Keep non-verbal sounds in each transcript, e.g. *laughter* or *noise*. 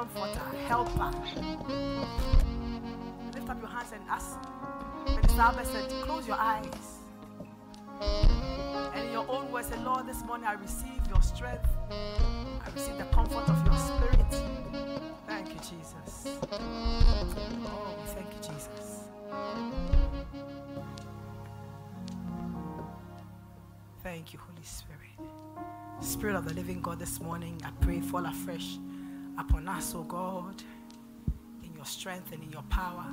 Comforter, helper. Lift up your hands and ask. Minister Albert said, Close your eyes. And in your own words, say, Lord, this morning I receive your strength. I receive the comfort of your spirit. Thank you, Jesus. Oh, thank you, Jesus. Thank you, Holy Spirit. Spirit of the living God, this morning I pray fall afresh upon us, oh God, in your strength and in your power,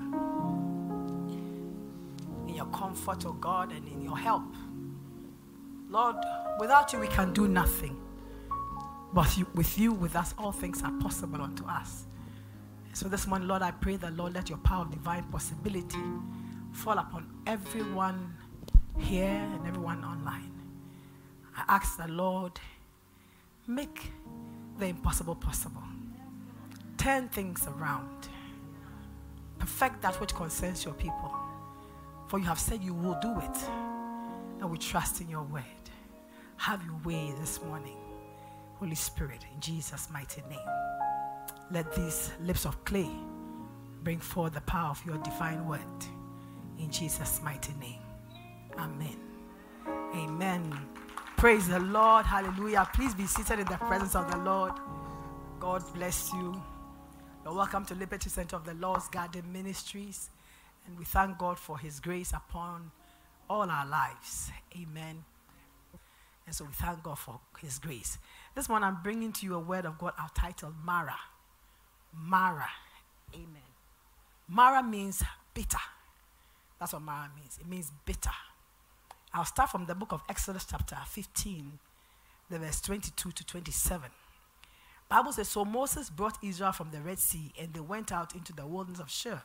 in your comfort, oh God, and in your help. Lord, without you we can do nothing. But you, with you, with us, all things are possible unto us. So this morning, Lord, I pray that, Lord, let your power of divine possibility fall upon everyone here and everyone online. I ask the Lord, make the impossible possible. Turn things around. Perfect that which concerns your people. For you have said you will do it. And we trust in your word. Have your way this morning. Holy Spirit, in Jesus' mighty name. Let these lips of clay bring forth the power of your divine word. In Jesus' mighty name. Amen. Amen. Praise the Lord. Hallelujah. Please be seated in the presence of the Lord. God bless you. You're welcome to Liberty Center of the Lord's Garden Ministries. And we thank God for his grace upon all our lives. Amen. And so we thank God for his grace. This morning I'm bringing to you a word of God I've titled Mara. Mara. Amen. Mara means bitter. That's what Mara means. It means bitter. I'll start from the book of Exodus chapter 15, the verse 22 to 27. Bible says, So Moses brought Israel from the Red Sea, and they went out into the wilderness of Shur.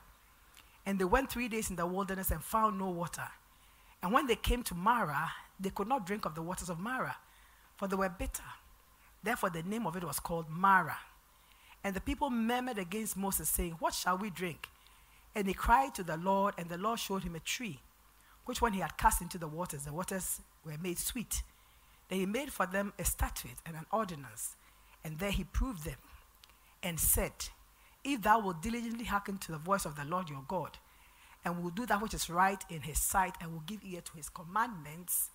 And they went three days in the wilderness and found no water. And when they came to Mara, they could not drink of the waters of Mara, for they were bitter. Therefore, the name of it was called Mara. And the people murmured against Moses, saying, What shall we drink? And he cried to the Lord, and the Lord showed him a tree, which when he had cast into the waters, the waters were made sweet. Then he made for them a statute and an ordinance, and there he proved them, and said, If thou wilt diligently hearken to the voice of the Lord your God, and will do that which is right in his sight, and will give ear to his commandments,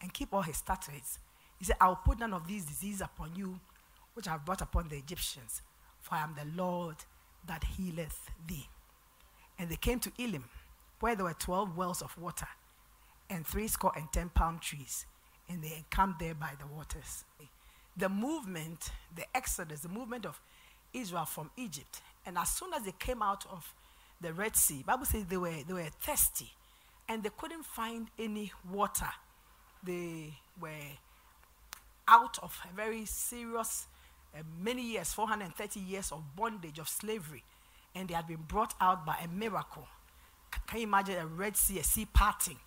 and keep all his statutes, he said, I will put none of these diseases upon you, which I have brought upon the Egyptians, for I am the Lord that healeth thee. And they came to Elim, where there were twelve wells of water, and threescore and ten palm trees, and they encamped there by the waters. The movement, the exodus, the movement of Israel from Egypt, and as soon as they came out of the Red Sea, Bible says they were, they were thirsty, and they couldn't find any water. They were out of a very serious, uh, many years, 430 years of bondage, of slavery, and they had been brought out by a miracle. C- Can you imagine a Red Sea, a sea parting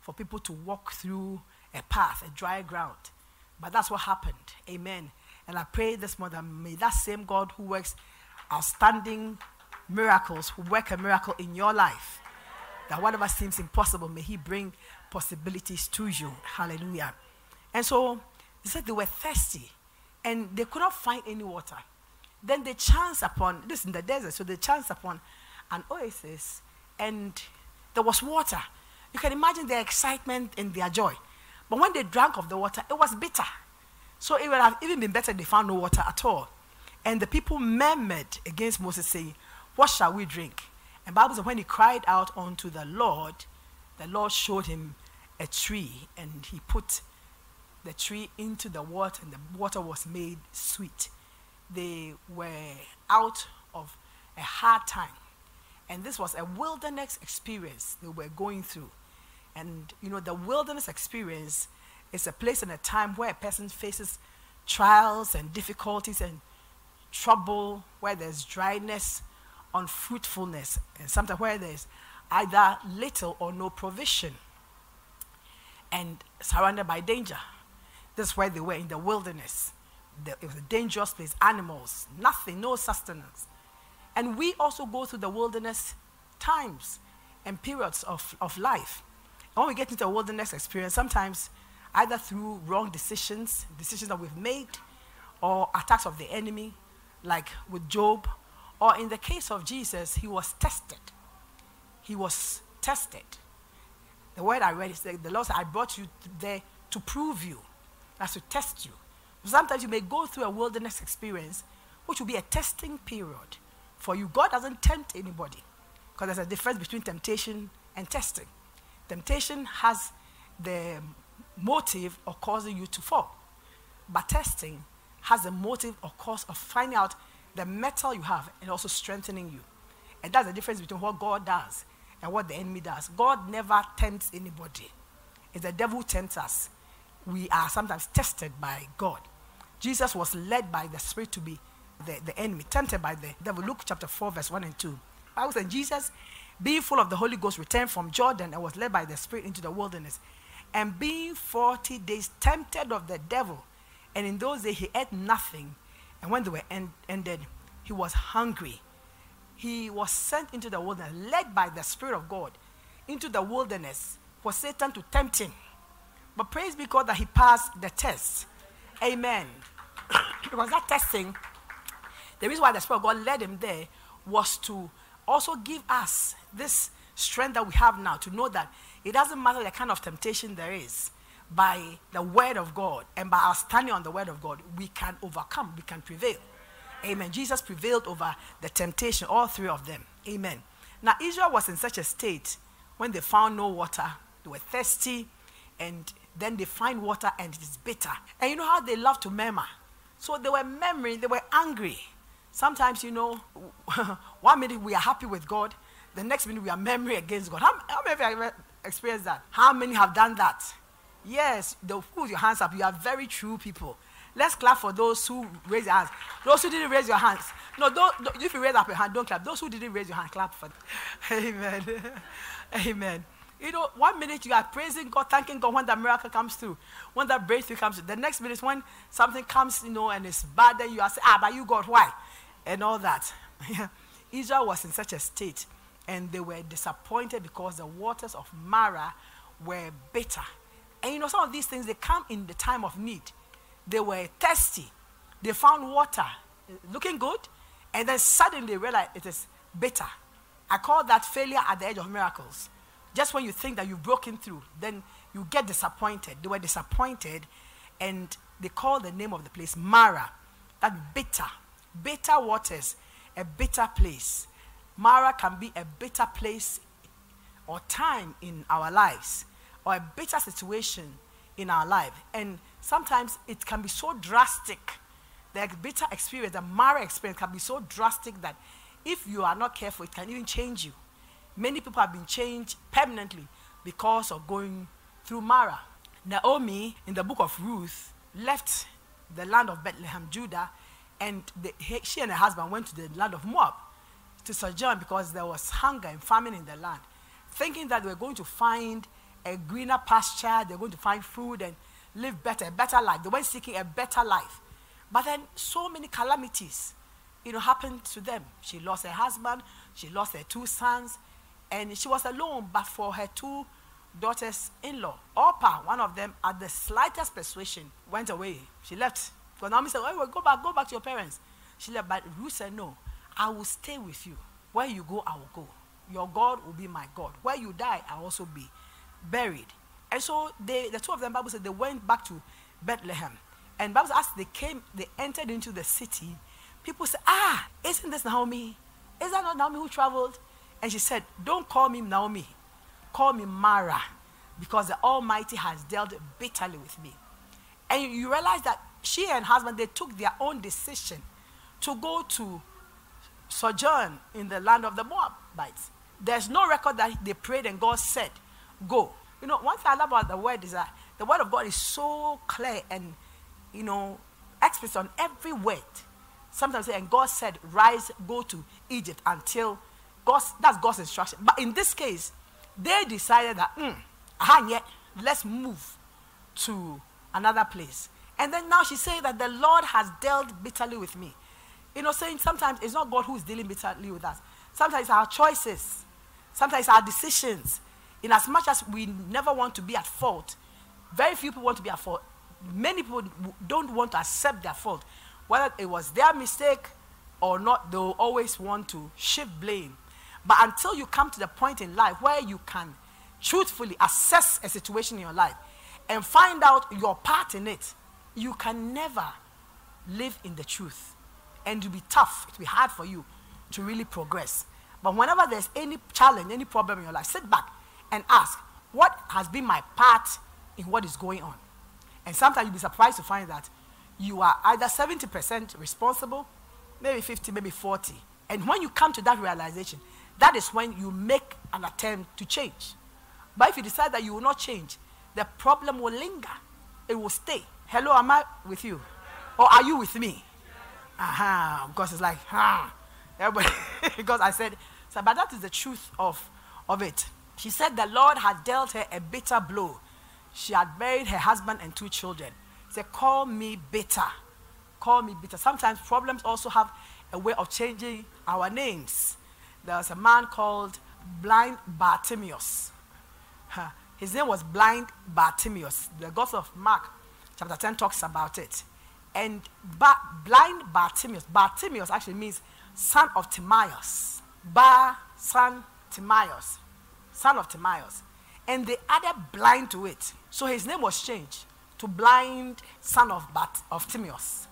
for people to walk through a path, a dry ground? But that's what happened. Amen. And I pray this morning, may that same God who works outstanding miracles, who work a miracle in your life, that whatever seems impossible, may He bring possibilities to you. Hallelujah. And so they said they were thirsty and they could not find any water. Then they chanced upon this in the desert, so they chanced upon an oasis and there was water. You can imagine their excitement and their joy. But when they drank of the water, it was bitter. So it would have even been better they found no water at all. And the people murmured against Moses, saying, What shall we drink? And Bible says when he cried out unto the Lord, the Lord showed him a tree, and he put the tree into the water, and the water was made sweet. They were out of a hard time. And this was a wilderness experience they were going through. And, you know, the wilderness experience is a place and a time where a person faces trials and difficulties and trouble, where there's dryness, unfruitfulness, and sometimes where there's either little or no provision and surrounded by danger. This is where they were in the wilderness. The, it was a dangerous place, animals, nothing, no sustenance. And we also go through the wilderness times and periods of, of life. When we get into a wilderness experience, sometimes either through wrong decisions, decisions that we've made, or attacks of the enemy, like with Job, or in the case of Jesus, he was tested. He was tested. The word I read is the Lord said, I brought you there to prove you, that's to test you. Sometimes you may go through a wilderness experience, which will be a testing period for you. God doesn't tempt anybody because there's a difference between temptation and testing. Temptation has the motive of causing you to fall, but testing has the motive or cause of finding out the mettle you have and also strengthening you. And that's the difference between what God does and what the enemy does. God never tempts anybody. It's the devil tempts us. We are sometimes tested by God. Jesus was led by the Spirit to be the, the enemy, tempted by the devil. Luke chapter 4, verse 1 and 2. Bible says, Jesus, being full of the Holy Ghost, returned from Jordan and was led by the Spirit into the wilderness. And being 40 days tempted of the devil, and in those days he ate nothing. And when they were end, ended, he was hungry. He was sent into the wilderness, led by the Spirit of God into the wilderness for Satan to tempt him. But praise be God that he passed the test. Amen. *coughs* because that testing the reason why the Spirit of God led him there was to also give us this strength that we have now to know that it doesn't matter the kind of temptation there is. By the word of God and by our standing on the word of God, we can overcome, we can prevail. Amen. Jesus prevailed over the temptation, all three of them. Amen. Now, Israel was in such a state when they found no water, they were thirsty, and then they find water and it is bitter. And you know how they love to murmur. So they were murmuring, they were angry. Sometimes, you know, *laughs* one minute we are happy with God, the next minute we are memory against God. How, how many of you have experienced that? How many have done that? Yes, the, put your hands up. You are very true people. Let's clap for those who raise their hands. Those who didn't raise your hands. No, don't, don't, if you raise up your hand, don't clap. Those who didn't raise your hand, clap for them. *laughs* Amen. *laughs* Amen. You know, one minute you are praising God, thanking God when the miracle comes through, when the breakthrough comes through. The next minute, when something comes, you know, and it's bad, then you are saying, ah, but you God, why? And all that. *laughs* Israel was in such a state, and they were disappointed because the waters of Mara were bitter. And you know, some of these things they come in the time of need. They were thirsty. They found water looking good, and then suddenly they realized it is bitter. I call that failure at the edge of miracles. Just when you think that you've broken through, then you get disappointed. They were disappointed, and they called the name of the place Mara, that bitter bitter waters, a bitter place. Mara can be a bitter place or time in our lives, or a bitter situation in our life. And sometimes it can be so drastic. The bitter experience, the Mara experience can be so drastic that if you are not careful, it can even change you. Many people have been changed permanently because of going through Mara. Naomi, in the book of Ruth, left the land of Bethlehem, Judah, and the, he, she and her husband went to the land of Moab to sojourn because there was hunger and famine in the land, thinking that they were going to find a greener pasture, they were going to find food and live better, a better life. They went seeking a better life. But then so many calamities, you know, happened to them. She lost her husband, she lost her two sons, and she was alone but for her two daughters-in-law. Orpah, one of them, at the slightest persuasion, went away. She left because Naomi said, well, go back, go back to your parents. She left, but Ruth said, no, I will stay with you. Where you go, I will go. Your God will be my God. Where you die, I will also be buried. And so they, the two of them, Bible said, they went back to Bethlehem. And Bible said, as they came, they entered into the city. People said, ah, isn't this Naomi? Is that not Naomi who traveled? And she said, don't call me Naomi. Call me Mara, because the Almighty has dealt bitterly with me. And you realize that she and husband, they took their own decision to go to sojourn in the land of the Moabites. There's no record that they prayed and God said, Go. You know, one thing I love about the word is that the word of God is so clear and, you know, explicit on every word. Sometimes, and God said, Rise, go to Egypt until God's, that's God's instruction. But in this case, they decided that, mm, let's move to another place. And then now she's saying that the Lord has dealt bitterly with me. You know, saying sometimes it's not God who is dealing bitterly with us. Sometimes it's our choices. Sometimes it's our decisions. In as much as we never want to be at fault, very few people want to be at fault. Many people don't want to accept their fault. Whether it was their mistake or not, they'll always want to shift blame. But until you come to the point in life where you can truthfully assess a situation in your life and find out your part in it, you can never live in the truth. And it'll be tough, it'll be hard for you to really progress. But whenever there's any challenge, any problem in your life, sit back and ask, what has been my part in what is going on? And sometimes you'll be surprised to find that you are either 70% responsible, maybe 50, maybe 40. And when you come to that realization, that is when you make an attempt to change. But if you decide that you will not change, the problem will linger, it will stay. Hello, am I with you? Or are you with me? Aha, uh-huh, because it's like, ah, everybody, *laughs* because I said, so, but that is the truth of, of it. She said the Lord had dealt her a bitter blow. She had buried her husband and two children. Said, Call me bitter. Call me bitter. Sometimes problems also have a way of changing our names. There was a man called Blind Bartimaeus. His name was Blind Bartimaeus. The Gospel of Mark chapter 10 talks about it. And ba- blind Bartimaeus, Bartimaeus actually means son of Timaeus. Bar, son, Timaeus. Son of Timaeus. And they added blind to it. So his name was changed to blind son of, Bat- of Timaeus.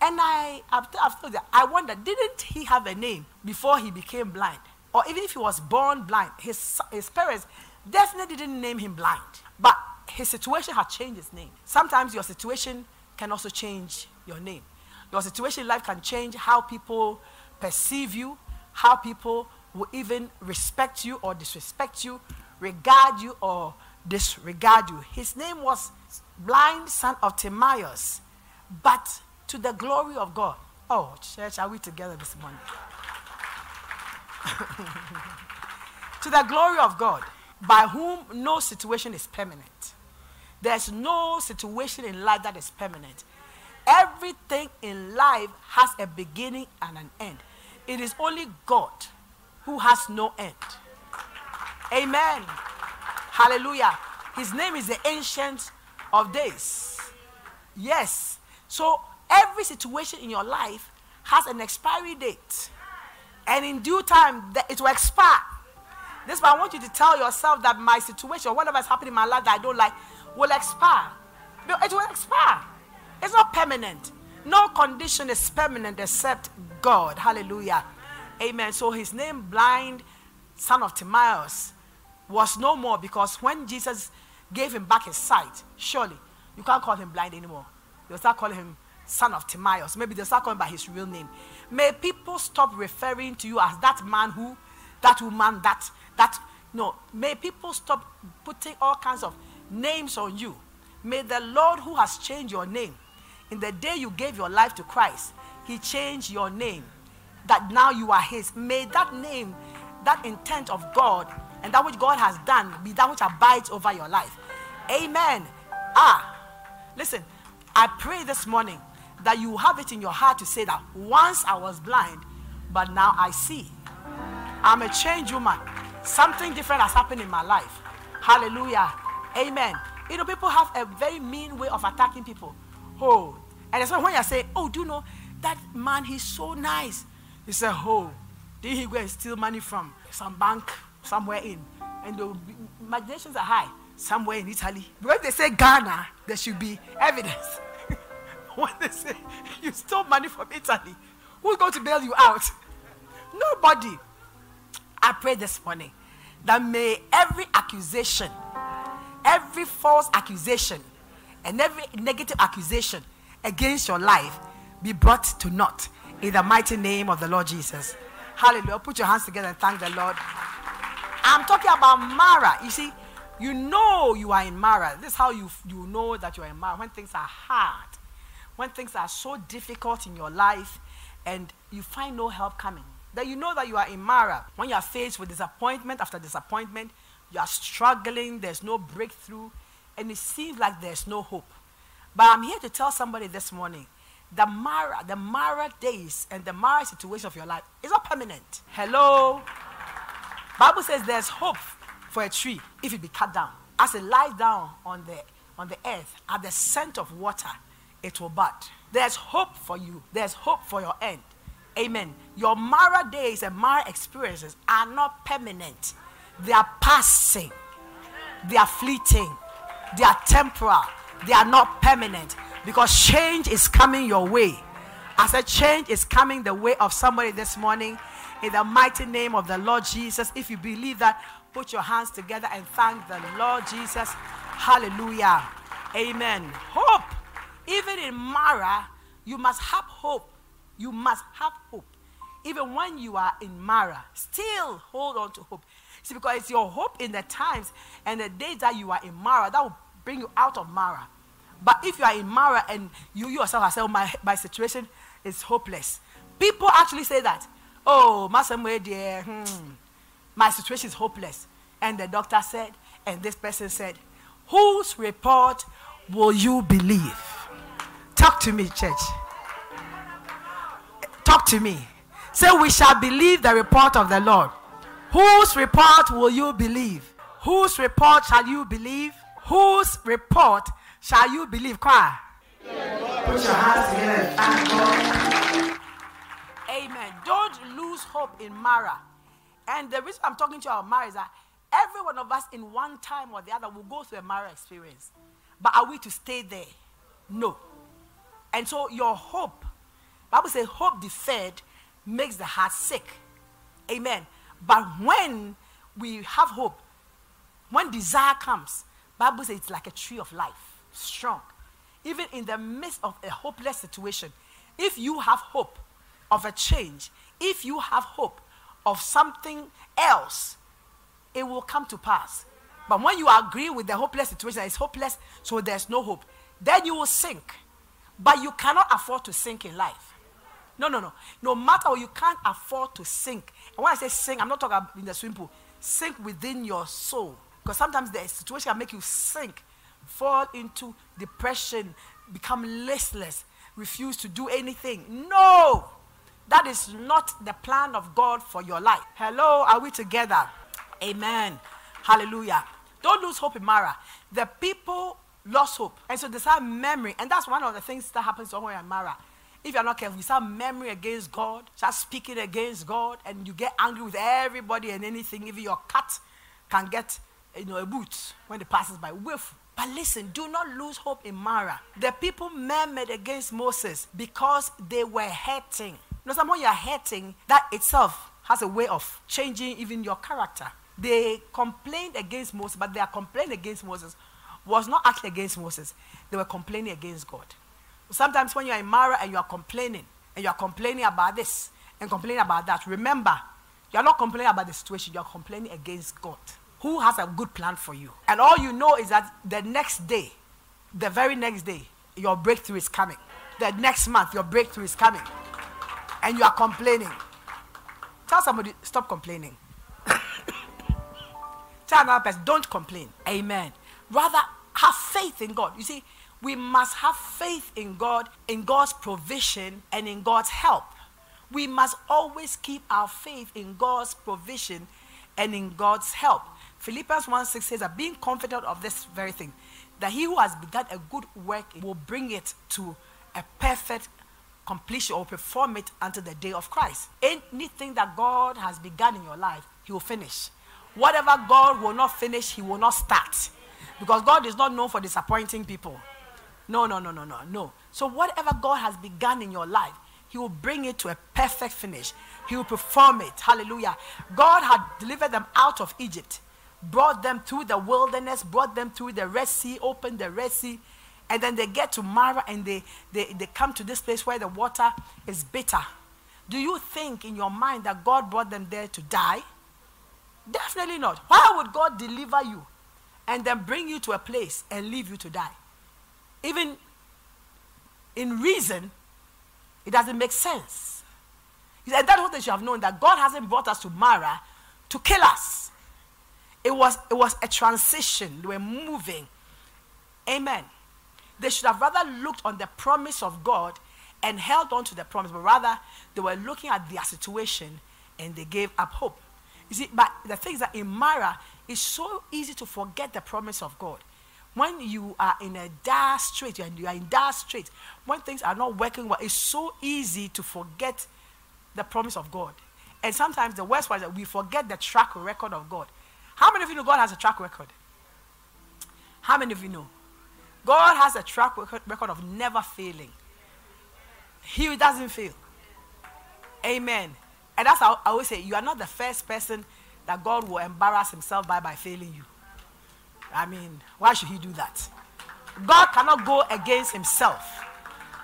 And I, after, after that, I wonder, didn't he have a name before he became blind? Or even if he was born blind, his, his parents definitely didn't name him blind. But his situation had changed his name. Sometimes your situation can also change your name. Your situation in life can change how people perceive you, how people will even respect you or disrespect you, regard you or disregard you. His name was blind son of Timaeus, but to the glory of God. Oh, church, are we together this morning? *laughs* to the glory of God, by whom no situation is permanent. There's no situation in life that is permanent. Everything in life has a beginning and an end. It is only God who has no end. Amen. Hallelujah. His name is the Ancient of Days. Yes. So every situation in your life has an expiry date. And in due time, it will expire. This is why I want you to tell yourself that my situation, whatever is happening in my life that I don't like, will expire. It will expire. It's not permanent. No condition is permanent except God. Hallelujah. Amen. So his name, blind son of Timaeus, was no more because when Jesus gave him back his sight, surely you can't call him blind anymore. They'll start calling him son of Timaeus. Maybe they'll start calling by his real name. May people stop referring to you as that man who, that woman, that, that. No, may people stop putting all kinds of names on you. May the Lord who has changed your name, in the day you gave your life to Christ, He changed your name. That now you are His. May that name, that intent of God, and that which God has done be that which abides over your life. Amen. Ah, listen, I pray this morning that you have it in your heart to say that once I was blind, but now I see. I'm a changed woman. Something different has happened in my life. Hallelujah. Amen. You know, people have a very mean way of attacking people. Oh, and that's why when you say, Oh, do you know that man, he's so nice? You say, Oh, did he go and steal money from some bank somewhere in? And the imaginations are high somewhere in Italy. Because they say Ghana, there should be evidence. *laughs* when they say you stole money from Italy, who's going to bail you out? Nobody. I pray this morning that may every accusation every false accusation and every negative accusation against your life be brought to naught in the mighty name of the Lord Jesus. Hallelujah. Put your hands together and thank the Lord. I'm talking about Mara. You see, you know you are in Mara. This is how you, you know that you are in Mara. When things are hard, when things are so difficult in your life, and you find no help coming. Then you know that you are in Mara. When you are faced with disappointment after disappointment, you are struggling, there's no breakthrough, and it seems like there's no hope. But I'm here to tell somebody this morning the Mara, the Mara days and the Mara situation of your life is not permanent. Hello? Bible says there's hope for a tree if it be cut down. As it lies down on the on the earth at the scent of water, it will bud. There's hope for you. There's hope for your end. Amen. Your Mara days and Mara experiences are not permanent. They are passing. They are fleeting. They are temporal. They are not permanent because change is coming your way. As a change is coming the way of somebody this morning in the mighty name of the Lord Jesus. If you believe that, put your hands together and thank the Lord Jesus. Hallelujah. Amen. Hope. Even in Mara, you must have hope. You must have hope. Even when you are in Mara, still hold on to hope. See, because it's your hope in the times and the days that you are in Mara that will bring you out of Mara. But if you are in Mara and you yourself have said, oh, my, my situation is hopeless, people actually say that. Oh, Master dear, hmm, my situation is hopeless. And the doctor said, and this person said, whose report will you believe? Talk to me, church. Talk to me. Say, we shall believe the report of the Lord. Whose report will you believe? Whose report shall you believe? Whose report shall you believe? Cry. Put your hands together Amen. Don't lose hope in Mara. And the reason I'm talking to you about Mara is that every one of us, in one time or the other, will go through a Mara experience. But are we to stay there? No. And so your hope, Bible says, hope deferred makes the heart sick. Amen. But when we have hope, when desire comes, Bible says it's like a tree of life, strong. Even in the midst of a hopeless situation, if you have hope of a change, if you have hope of something else, it will come to pass. But when you agree with the hopeless situation, it's hopeless, so there's no hope, then you will sink. But you cannot afford to sink in life. No, no, no. No matter what, you can't afford to sink. And when I say sink, I'm not talking about in the swimming pool. Sink within your soul. Because sometimes the situation can make you sink, fall into depression, become listless, refuse to do anything. No! That is not the plan of God for your life. Hello, are we together? Amen. Hallelujah. Don't lose hope in Mara. The people lost hope. And so they start memory. And that's one of the things that happens somewhere in Mara. If you're not careful, you start memory against God, start speaking against God, and you get angry with everybody and anything. Even your cat can get you know, a boot when it passes by. Whiff. But listen, do not lose hope in Mara. The people murmured against Moses because they were hurting. You know, when you're hurting, that itself has a way of changing even your character. They complained against Moses, but their complaint against Moses was not actually against Moses. They were complaining against God. Sometimes when you're in Mara and you are complaining, and you are complaining about this and complaining about that, remember, you're not complaining about the situation, you're complaining against God, who has a good plan for you. And all you know is that the next day, the very next day, your breakthrough is coming. The next month, your breakthrough is coming. And you are complaining. Tell somebody, stop complaining. *coughs* Tell another person, don't complain. Amen. Rather, have faith in God. You see, we must have faith in God, in God's provision, and in God's help. We must always keep our faith in God's provision and in God's help. Philippians 1 6 says that being confident of this very thing, that he who has begun a good work will bring it to a perfect completion or perform it until the day of Christ. Anything that God has begun in your life, he will finish. Whatever God will not finish, he will not start. Because God is not known for disappointing people. No, no, no, no, no, no. So whatever God has begun in your life, he will bring it to a perfect finish. He will perform it. Hallelujah. God had delivered them out of Egypt, brought them through the wilderness, brought them through the Red Sea, opened the Red Sea, and then they get to Mara and they, they, they come to this place where the water is bitter. Do you think in your mind that God brought them there to die? Definitely not. Why would God deliver you and then bring you to a place and leave you to die? Even in reason, it doesn't make sense. And that's what they should have known that God hasn't brought us to Mara to kill us. It was, it was a transition. They were moving. Amen. They should have rather looked on the promise of God and held on to the promise, but rather they were looking at their situation and they gave up hope. You see, but the thing is that in Mara, it's so easy to forget the promise of God. When you are in a dire strait, and you are in dire strait, when things are not working well, it's so easy to forget the promise of God. And sometimes the worst part is that we forget the track record of God. How many of you know God has a track record? How many of you know? God has a track record of never failing. He doesn't fail. Amen. And that's how I always say, you are not the first person that God will embarrass himself by by failing you. I mean, why should he do that? God cannot go against himself.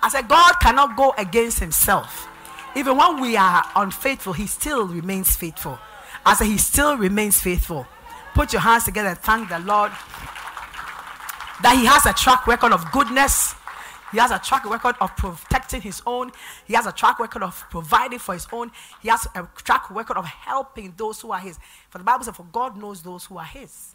I said, God cannot go against himself. Even when we are unfaithful, he still remains faithful. I said, he still remains faithful. Put your hands together and thank the Lord that he has a track record of goodness. He has a track record of protecting his own. He has a track record of providing for his own. He has a track record of helping those who are his. For the Bible says, For God knows those who are his.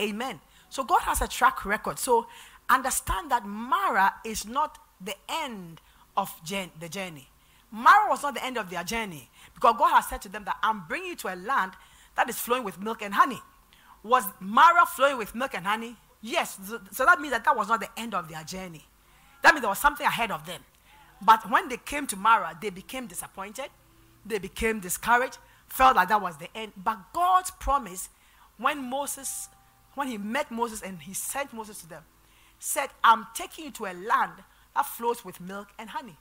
Amen. So God has a track record. So understand that Mara is not the end of the journey. Mara was not the end of their journey because God has said to them that I'm bringing you to a land that is flowing with milk and honey. Was Mara flowing with milk and honey? Yes. So that means that that was not the end of their journey. That means there was something ahead of them. But when they came to Mara, they became disappointed. They became discouraged, felt like that was the end. But God's promise, when Moses, when he met Moses and he sent Moses to them, said, I'm taking you to a land that flows with milk and honey.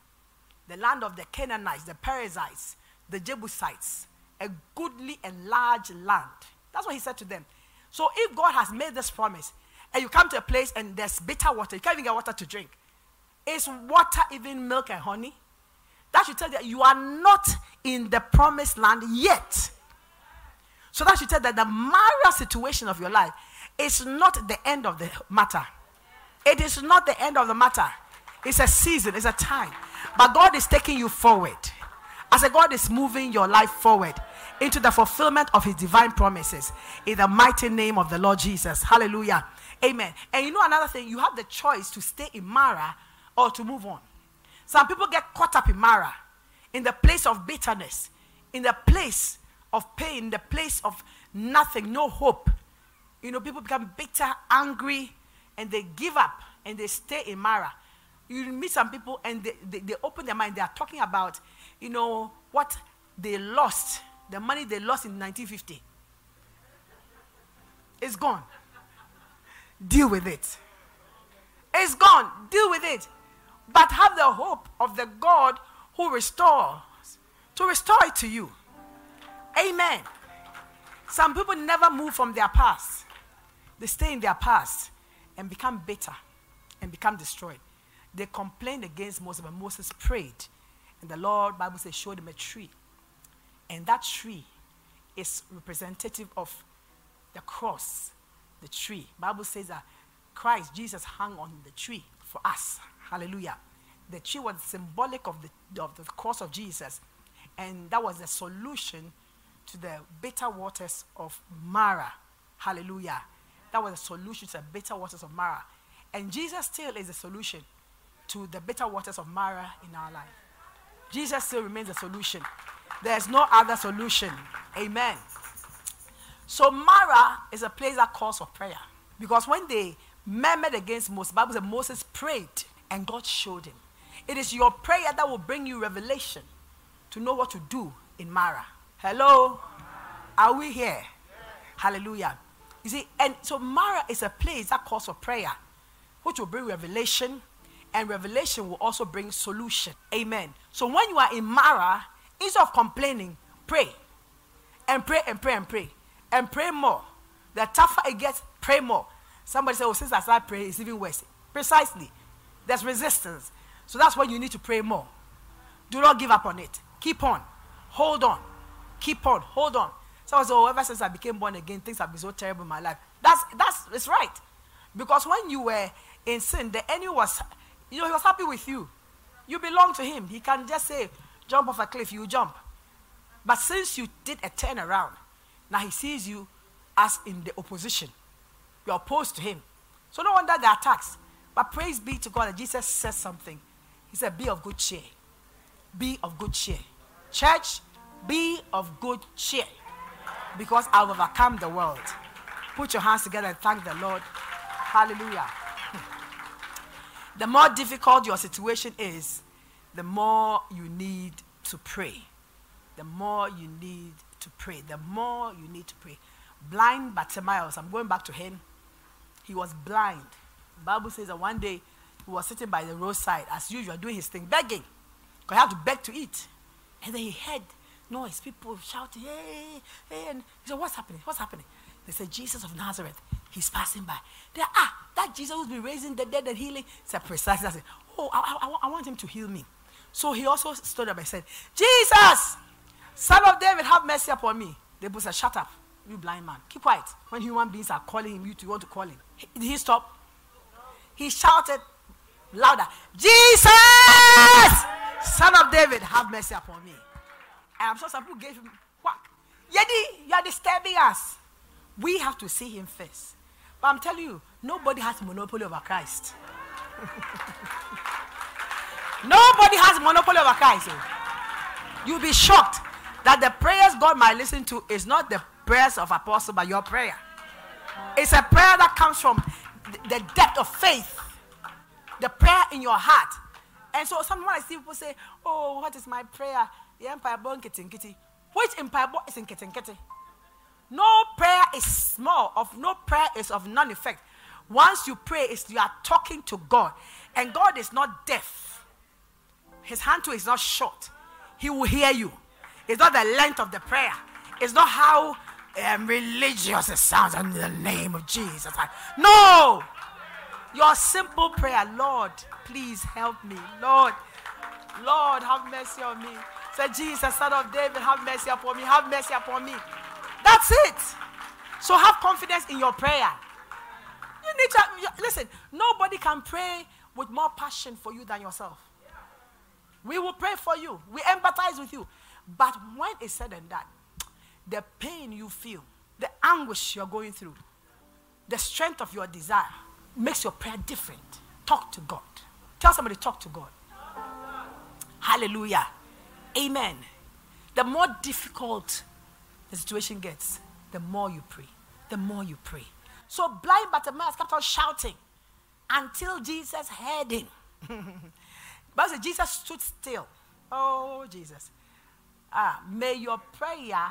The land of the Canaanites, the Perizzites, the Jebusites, a goodly and large land. That's what he said to them. So if God has made this promise, and you come to a place and there's bitter water, you can't even get water to drink. Is water even milk and honey? That should tell you that you are not in the promised land yet. So that should tell that the Marah situation of your life is not the end of the matter. It is not the end of the matter. It's a season, it's a time. But God is taking you forward. As a God is moving your life forward into the fulfillment of his divine promises in the mighty name of the Lord Jesus. Hallelujah. Amen. And you know another thing, you have the choice to stay in Mara or to move on. Some people get caught up in Mara, in the place of bitterness, in the place of pain, the place of nothing, no hope. You know, people become bitter, angry, and they give up and they stay in Mara. You meet some people and they, they, they open their mind, they are talking about, you know, what they lost, the money they lost in 1950. It's gone. Deal with it. It's gone. Deal with it. But have the hope of the God who restores to restore it to you. Amen. Some people never move from their past, they stay in their past and become bitter and become destroyed. They complained against Moses, but Moses prayed. And the Lord, Bible says, showed him a tree. And that tree is representative of the cross the tree. Bible says that Christ, Jesus, hung on the tree for us. Hallelujah. The tree was symbolic of the, of the cross of Jesus. And that was the solution to the bitter waters of Mara. Hallelujah. That was a solution to the bitter waters of Mara. And Jesus still is the solution to the bitter waters of Mara in our life. Jesus still remains the solution. There's no other solution. Amen. So Mara is a place that calls for prayer. Because when they murmured against Moses, Bible says Moses prayed and God showed him. It is your prayer that will bring you revelation to know what to do in Mara. Hello? Are we here? Hallelujah. You see, and so Mara is a place that calls for prayer, which will bring revelation, and revelation will also bring solution. Amen. So when you are in Mara, instead of complaining, pray. And pray and pray and pray and pray more. The tougher it gets, pray more. Somebody said, Oh, since I started praying, it's even worse. Precisely. There's resistance. So that's why you need to pray more. Do not give up on it. Keep on. Hold on. Keep on. Hold on. So oh, ever since I became born again, things have been so terrible in my life. That's that's it's right. Because when you were in sin, the enemy was, you know, he was happy with you. You belong to him. He can just say, jump off a cliff, you jump. But since you did a turnaround, now he sees you as in the opposition. You're opposed to him. So no wonder the attacks. But praise be to God that Jesus says something. He said, Be of good cheer. Be of good cheer. Church, be of good cheer. Because I've overcome the world. Put your hands together and thank the Lord. Hallelujah. *laughs* The more difficult your situation is, the more you need to pray. The more you need to pray. The more you need to pray. Blind Bartimaeus, I'm going back to him. He was blind. The Bible says that one day he was sitting by the roadside, as usual, doing his thing, begging. Because he had to beg to eat. And then he heard noise, people shouting, hey, hey. And he said, What's happening? What's happening? They said, Jesus of Nazareth, he's passing by. They ah, that Jesus who's been raising the dead and healing. He said, Precisely. I said, Oh, I, I, I want him to heal me. So he also stood up and said, Jesus, son of David, have mercy upon me. They both said, Shut up, you blind man. Keep quiet. When human beings are calling him, you, you want to call him. Did he stop? He shouted louder, Jesus, son of David, have mercy upon me. I'm sure some people gave him whack. Yedi, you are disturbing us. We have to see him first. But I'm telling you, nobody has monopoly over Christ. *laughs* nobody has monopoly over Christ. Oh. You'll be shocked that the prayers God might listen to is not the prayers of apostle, but your prayer. It's a prayer that comes from the depth of faith, the prayer in your heart. And so sometimes I see people say, Oh, what is my prayer? Born kitty kitty. Which empire is kitty? No prayer is small, of no prayer is of none effect. Once you pray, it's you are talking to God. And God is not deaf. His hand too is not short. He will hear you. It's not the length of the prayer. It's not how um, religious it sounds in the name of Jesus. no! Your simple prayer, Lord, please help me. Lord, Lord, have mercy on me. Say, Jesus, son of David, have mercy upon me. Have mercy upon me. That's it. So have confidence in your prayer. You need to listen. Nobody can pray with more passion for you than yourself. We will pray for you. We empathize with you. But when it's said and done, the pain you feel, the anguish you're going through, the strength of your desire makes your prayer different. Talk to God. Tell somebody, talk to God. Hallelujah. Amen. The more difficult the situation gets, the more you pray. The more you pray. So blind Bartimaeus kept on shouting until Jesus heard him. *laughs* but Jesus stood still. Oh, Jesus. Ah, may your prayer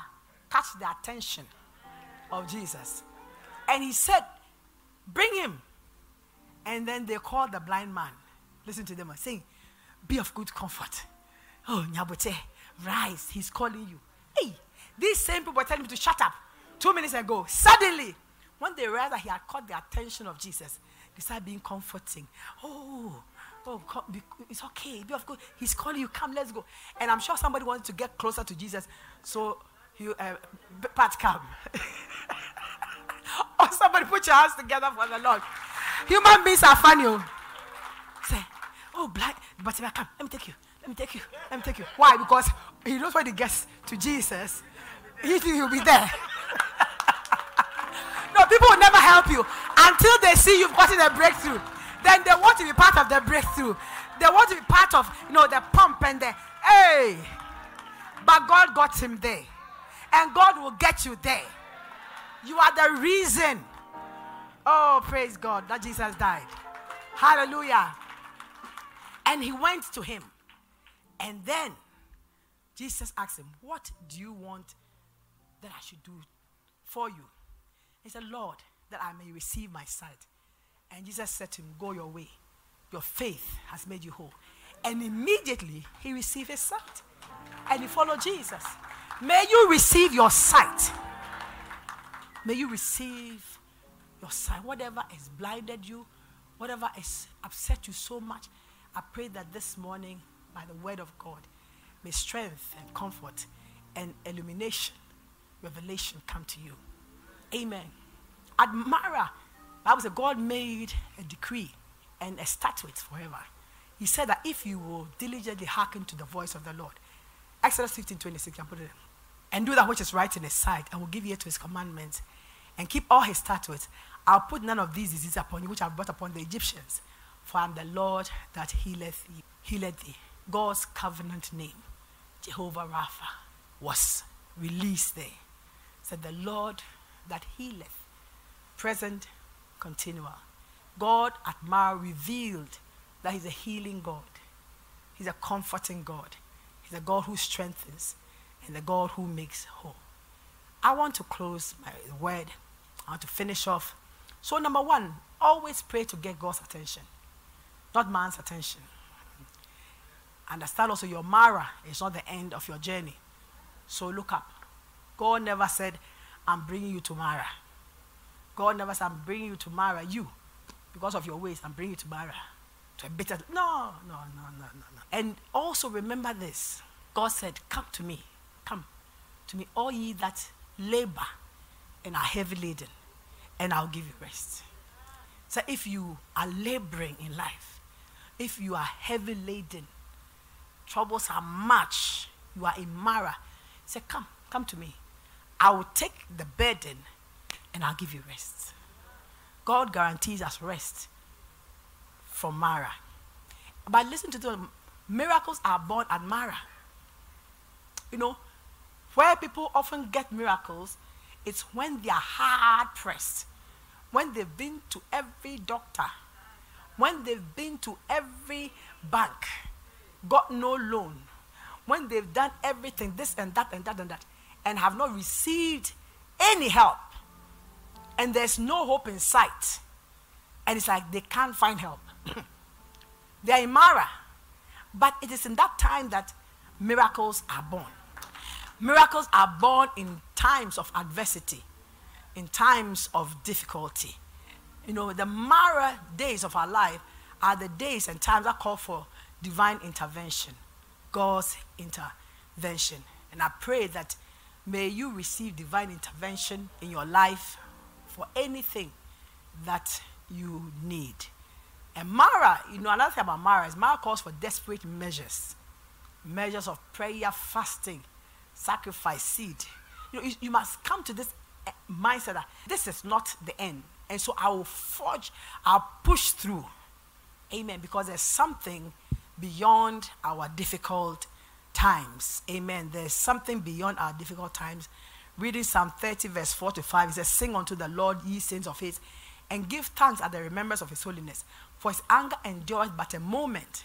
catch the attention of Jesus. And he said, Bring him. And then they called the blind man. Listen to them saying, Be of good comfort. Oh, Nyabote, rise. He's calling you. Hey, these same people telling me to shut up two minutes ago. Suddenly, when they realized that he had caught the attention of Jesus, they started being comforting. Oh, oh, it's okay. Be of good. He's calling you. Come, let's go. And I'm sure somebody wanted to get closer to Jesus. So, you, uh, Pat, come. *laughs* or somebody put your hands together for the Lord. Human beings are funny. Oh. Say, oh, black, but come, let me take you. Let me take you. Let me take you. Why? Because he knows when he gets to Jesus, he will be there. *laughs* no, people will never help you until they see you've gotten a breakthrough. Then they want to be part of the breakthrough. They want to be part of, you know, the pump and the hey. But God got him there. And God will get you there. You are the reason. Oh, praise God that Jesus died. Hallelujah. And he went to him. And then Jesus asked him, What do you want that I should do for you? He said, Lord, that I may receive my sight. And Jesus said to him, Go your way. Your faith has made you whole. And immediately he received his sight. And he followed Jesus. May you receive your sight. May you receive your sight. Whatever has blinded you, whatever has upset you so much, I pray that this morning, by the word of God, May strength and comfort and illumination, revelation come to you. Amen. Admire. Bible says God made a decree and a statute forever. He said that if you will diligently hearken to the voice of the Lord, Exodus 15, 26, I put it, in, and do that which is right in his sight, and will give ear to his commandments, and keep all his statutes, I'll put none of these diseases upon you, which I've brought upon the Egyptians. For I am the Lord that healeth thee. Healeth thee. God's covenant name, Jehovah Rapha, was released there. Said the Lord that healeth, present, continual. God at Mar revealed that He's a healing God. He's a comforting God. He's a God who strengthens and the God who makes whole. I want to close my word. I want to finish off. So, number one, always pray to get God's attention, not man's attention. Understand also your Mara is not the end of your journey. So, look up. God never said, I'm bringing you to Mara. God never said, I'm bringing you to Mara. You, because of your ways, I'm bringing you to Mara. To a bitter. No, no, no, no, no, no. And also remember this God said, Come to me. Come to me, all ye that labor and are heavy laden, and I'll give you rest. So if you are laboring in life, if you are heavy laden, troubles are much, you are in Mara, say, Come, come to me. I will take the burden and I'll give you rest. God guarantees us rest from Mara. But listen to the miracles are born at Mara. You know, where people often get miracles, it's when they are hard pressed, when they've been to every doctor, when they've been to every bank, got no loan, when they've done everything, this and that and that and that, and have not received any help, and there's no hope in sight, and it's like they can't find help. *coughs* They're in Mara, but it is in that time that miracles are born. Miracles are born in times of adversity, in times of difficulty. You know, the Mara days of our life are the days and times that call for divine intervention, God's intervention. And I pray that may you receive divine intervention in your life for anything that you need. And Mara, you know, another thing about Mara is Mara calls for desperate measures measures of prayer, fasting, sacrifice, seed. You know, you, you must come to this eh, mindset that this is not the end. And so I will forge, I'll push through. Amen. Because there's something beyond our difficult times. Amen. There's something beyond our difficult times. Reading Psalm 30, verse 4 to 5, it says, Sing unto the Lord, ye saints of his, and give thanks at the remembrance of his holiness. For his anger endures but a moment.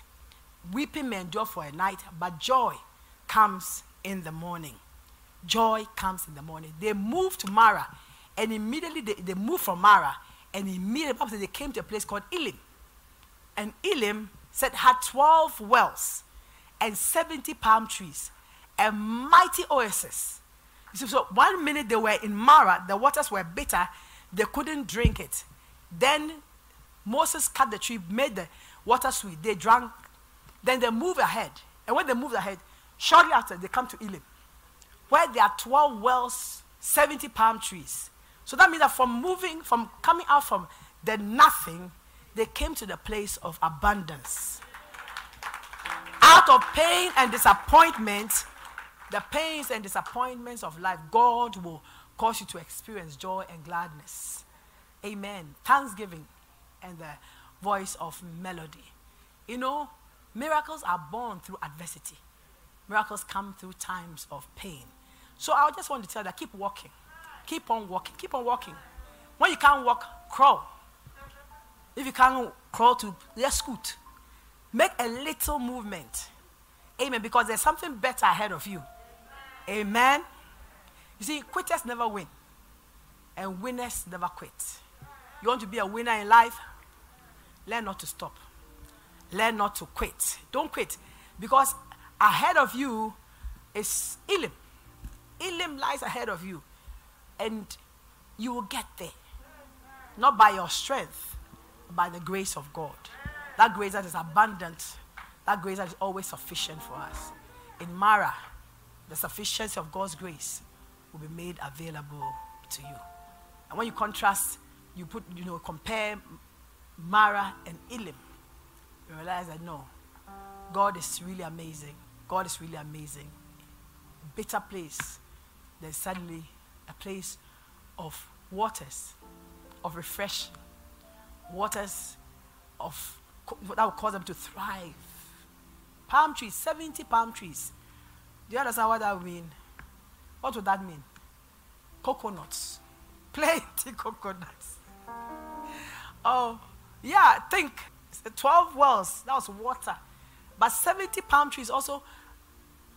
Weeping may endure for a night, but joy comes in the morning. Joy comes in the morning. They moved to Mara, and immediately they, they moved from Mara, and immediately they came to a place called Elim. And Elim said had 12 wells and 70 palm trees, a mighty oasis. So one minute they were in Mara, the waters were bitter, they couldn't drink it. Then Moses cut the tree, made the water sweet. They drank. Then they move ahead. And when they move ahead, Shortly after, they come to Elim, where there are 12 wells, 70 palm trees. So that means that from moving, from coming out from the nothing, they came to the place of abundance. Out of pain and disappointment, the pains and disappointments of life, God will cause you to experience joy and gladness. Amen. Thanksgiving and the voice of melody. You know, miracles are born through adversity. Miracles come through times of pain. So I just want to tell you that keep walking. Keep on walking. Keep on walking. When you can't walk, crawl. If you can't crawl to, just scoot. Make a little movement. Amen. Because there's something better ahead of you. Amen. You see, quitters never win, and winners never quit. You want to be a winner in life? Learn not to stop. Learn not to quit. Don't quit. Because ahead of you is Elim. Elim lies ahead of you. And you will get there. Not by your strength, by the grace of God. That grace that is abundant, that grace that is always sufficient for us. in Mara, the sufficiency of God's grace will be made available to you. And when you contrast, you put, you know, compare Mara and Elim, you realize that no, God is really amazing. God is really amazing. Bitter place, there's suddenly a place of waters, of refreshing, waters of that will cause them to thrive. Palm trees, 70 palm trees. Do you understand what that would mean? What would that mean? Coconuts. *laughs* Plenty coconuts. Oh, yeah, think 12 wells, that was water. But 70 palm trees also,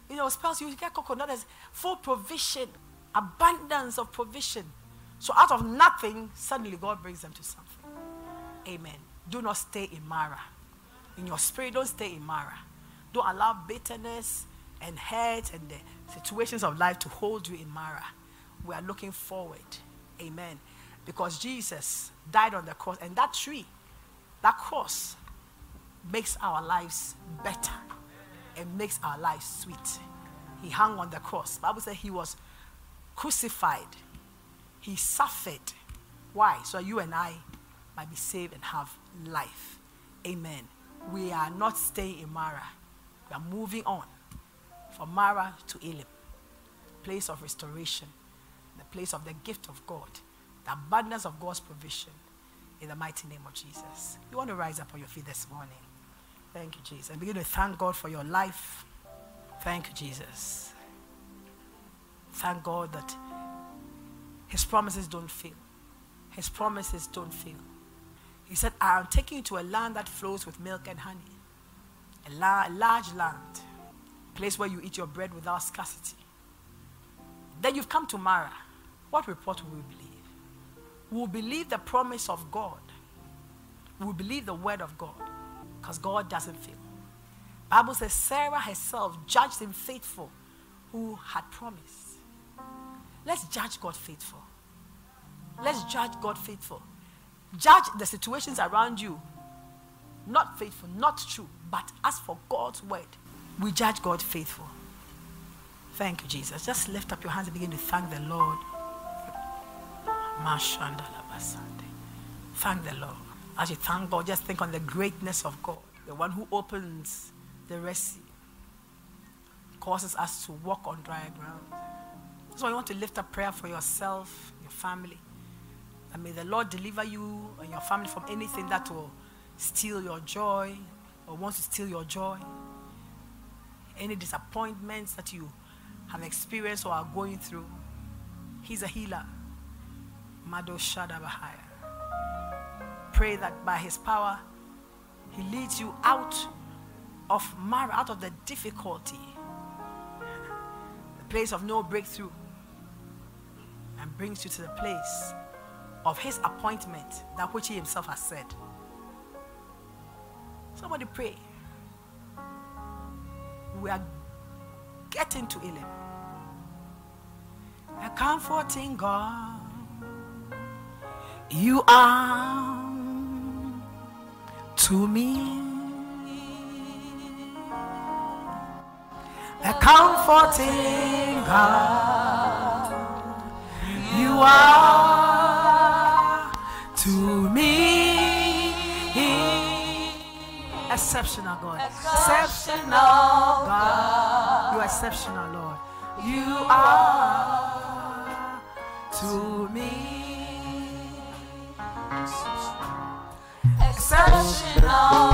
you know, spells you get coconut. There's full provision, abundance of provision. So out of nothing, suddenly God brings them to something. Amen. Do not stay in Mara. In your spirit, don't stay in Mara. Don't allow bitterness and hurt and the situations of life to hold you in Mara. We are looking forward. Amen. Because Jesus died on the cross, and that tree, that cross, makes our lives better and makes our lives sweet. He hung on the cross. Bible says he was crucified. He suffered. Why? So you and I might be saved and have life. Amen. We are not staying in Mara. We are moving on from Mara to Elim, place of restoration, the place of the gift of God, the abundance of God's provision in the mighty name of Jesus. You want to rise up on your feet this morning. Thank you, Jesus. And begin to thank God for your life. Thank you, Jesus. Thank God that His promises don't fail. His promises don't fail. He said, I am taking you to a land that flows with milk and honey. A, la- large land. A place where you eat your bread without scarcity. Then you've come to Mara. What report will we believe? We will believe the promise of God. We will believe the word of God. Because God doesn't fail. Bible says Sarah herself judged him faithful who had promised. Let's judge God faithful. Let's judge God faithful. Judge the situations around you. Not faithful, not true, but as for God's word, we judge God faithful. Thank you, Jesus. Just lift up your hands and begin to thank the Lord. Thank the Lord. As you thank God, just think on the greatness of God, the one who opens the Red Sea, causes us to walk on dry ground. So I want to lift up prayer for yourself, your family. And may the Lord deliver you and your family from anything that will steal your joy or wants to steal your joy. Any disappointments that you have experienced or are going through. He's a healer. Mado Shadabahaya. Pray that by his power, he leads you out of Mara, out of the difficulty, the place of no breakthrough, and brings you to the place of his appointment, that which he himself has said. Somebody pray. We are getting to Elim. A comforting God. You are to me. A comforting God. You are Exceptional God. Exceptional God. You are exceptional, Lord. You are to me. Exceptional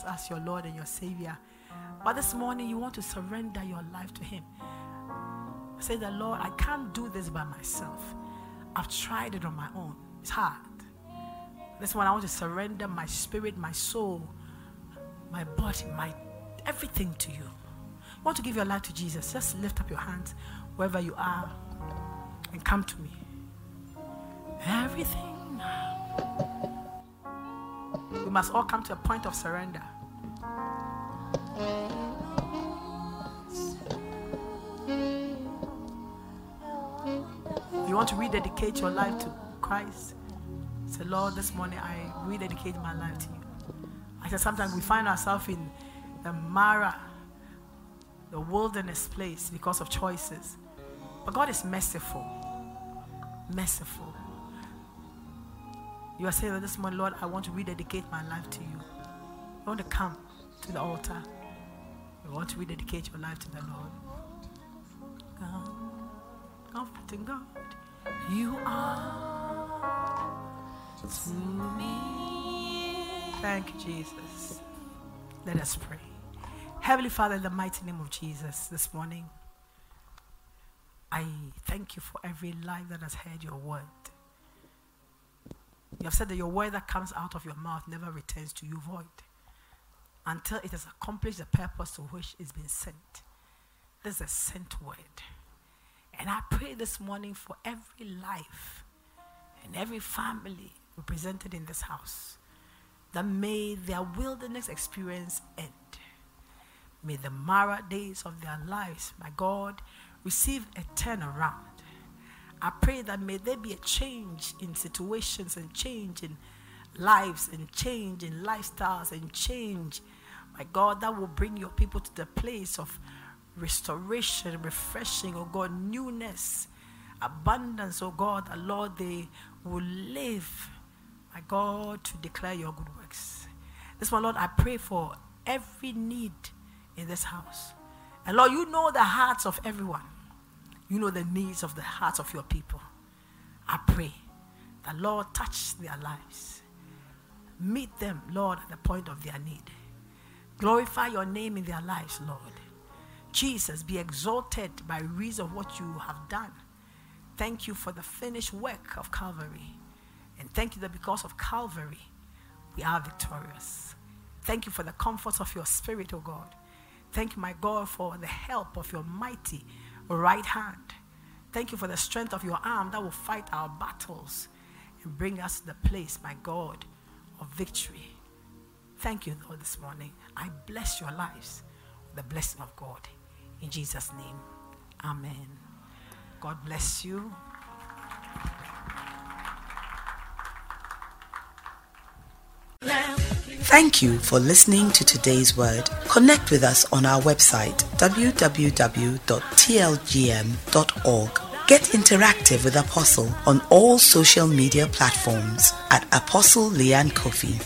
Jesus as your Lord and your Savior, but this morning you want to surrender your life to Him. Say, the Lord, I can't do this by myself. I've tried it on my own. It's hard. This one, I want to surrender my spirit, my soul, my body, my everything to you. Want to give your life to Jesus? Just lift up your hands wherever you are and come to me. Everything now. We must all come to a point of surrender. You want to rededicate your life to Christ? Say, Lord, this morning I rededicate my life to you. I said, sometimes we find ourselves in the Mara, the wilderness place because of choices. But God is merciful. Merciful. You are saying this morning, Lord, I want to rededicate my life to you. You want to come to the altar. You want to rededicate your life to the Lord. Come, comforting God. You are to me. Thank you, Jesus. Let us pray. Heavenly Father, in the mighty name of Jesus, this morning, I thank you for every life that has heard your word. You have said that your word that comes out of your mouth never returns to you void until it has accomplished the purpose to which it's been sent. This is a sent word. And I pray this morning for every life and every family represented in this house that may their wilderness experience end. May the Mara days of their lives, my God, receive a turnaround. I pray that may there be a change in situations and change in lives and change in lifestyles and change, my God, that will bring your people to the place of restoration, refreshing, oh God, newness, abundance, oh God, that Lord, they will live, my God, to declare your good works. This one, Lord, I pray for every need in this house. And Lord, you know the hearts of everyone. You know the needs of the hearts of your people. I pray that, Lord, touch their lives. Meet them, Lord, at the point of their need. Glorify your name in their lives, Lord. Jesus, be exalted by reason of what you have done. Thank you for the finished work of Calvary. And thank you that because of Calvary, we are victorious. Thank you for the comfort of your spirit, O God. Thank you, my God, for the help of your mighty right hand. Thank you for the strength of your arm that will fight our battles and bring us to the place, my God, of victory. Thank you, Lord, this morning. I bless your lives with the blessing of God. In Jesus' name, Amen. God bless you. Thank you for listening to today's word. Connect with us on our website www.tlgm.org. Get interactive with Apostle on all social media platforms at Apostle Leanne Coffee.